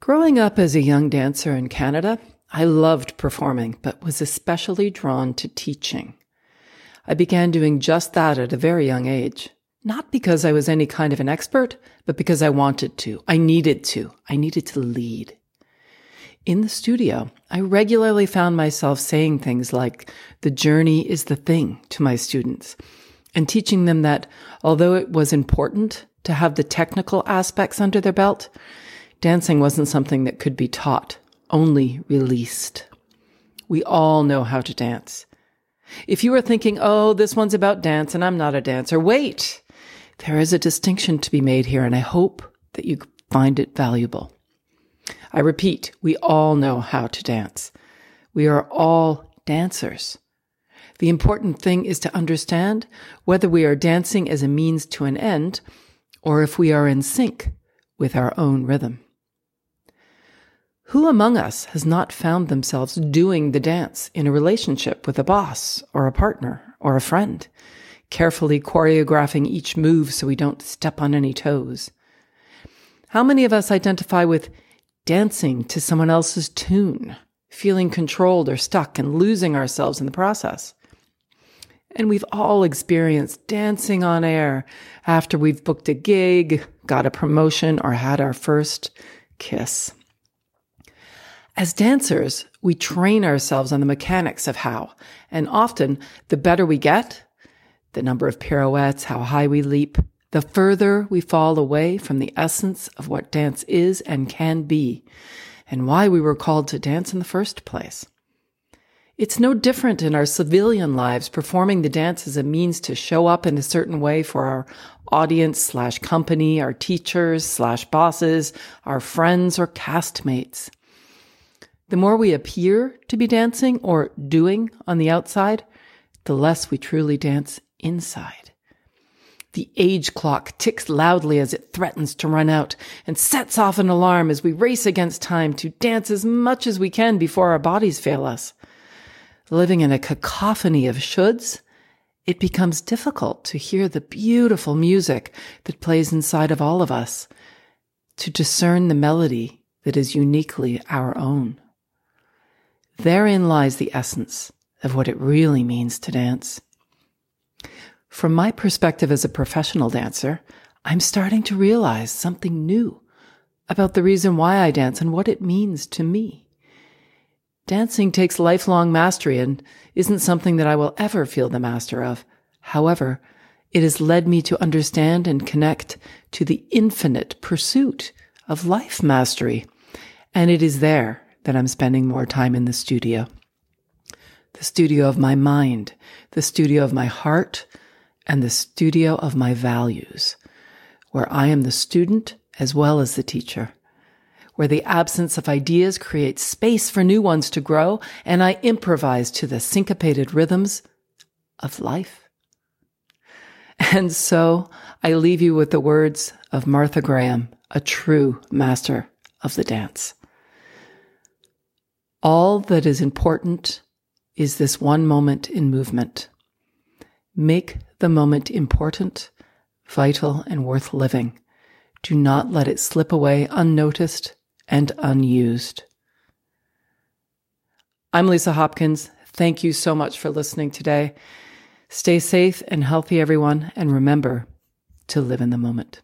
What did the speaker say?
Growing up as a young dancer in Canada, I loved performing, but was especially drawn to teaching. I began doing just that at a very young age. Not because I was any kind of an expert, but because I wanted to. I needed to. I needed to lead. In the studio, I regularly found myself saying things like, the journey is the thing to my students and teaching them that although it was important to have the technical aspects under their belt, dancing wasn't something that could be taught, only released. We all know how to dance. If you are thinking, oh, this one's about dance and I'm not a dancer, wait. There is a distinction to be made here, and I hope that you find it valuable. I repeat, we all know how to dance. We are all dancers. The important thing is to understand whether we are dancing as a means to an end or if we are in sync with our own rhythm. Who among us has not found themselves doing the dance in a relationship with a boss or a partner or a friend, carefully choreographing each move so we don't step on any toes? How many of us identify with dancing to someone else's tune, feeling controlled or stuck and losing ourselves in the process? And we've all experienced dancing on air after we've booked a gig, got a promotion, or had our first kiss. As dancers, we train ourselves on the mechanics of how, and often the better we get, the number of pirouettes, how high we leap, the further we fall away from the essence of what dance is and can be, and why we were called to dance in the first place. It's no different in our civilian lives, performing the dance as a means to show up in a certain way for our audience slash company, our teachers slash bosses, our friends or castmates. The more we appear to be dancing or doing on the outside, the less we truly dance inside. The age clock ticks loudly as it threatens to run out and sets off an alarm as we race against time to dance as much as we can before our bodies fail us living in a cacophony of shoulds, it becomes difficult to hear the beautiful music that plays inside of all of us, to discern the melody that is uniquely our own. Therein lies the essence of what it really means to dance. From my perspective as a professional dancer, I'm starting to realize something new about the reason why I dance and what it means to me. Dancing takes lifelong mastery and isn't something that I will ever feel the master of. However, it has led me to understand and connect to the infinite pursuit of life mastery. And it is there that I'm spending more time in the studio. The studio of my mind, the studio of my heart, and the studio of my values, where I am the student as well as the teacher where the absence of ideas creates space for new ones to grow, and I improvise to the syncopated rhythms of life. And so I leave you with the words of Martha Graham, a true master of the dance. All that is important is this one moment in movement. Make the moment important, vital, and worth living. Do not let it slip away unnoticed and unused. I'm Lisa Hopkins. Thank you so much for listening today. Stay safe and healthy, everyone, and remember to live in the moment.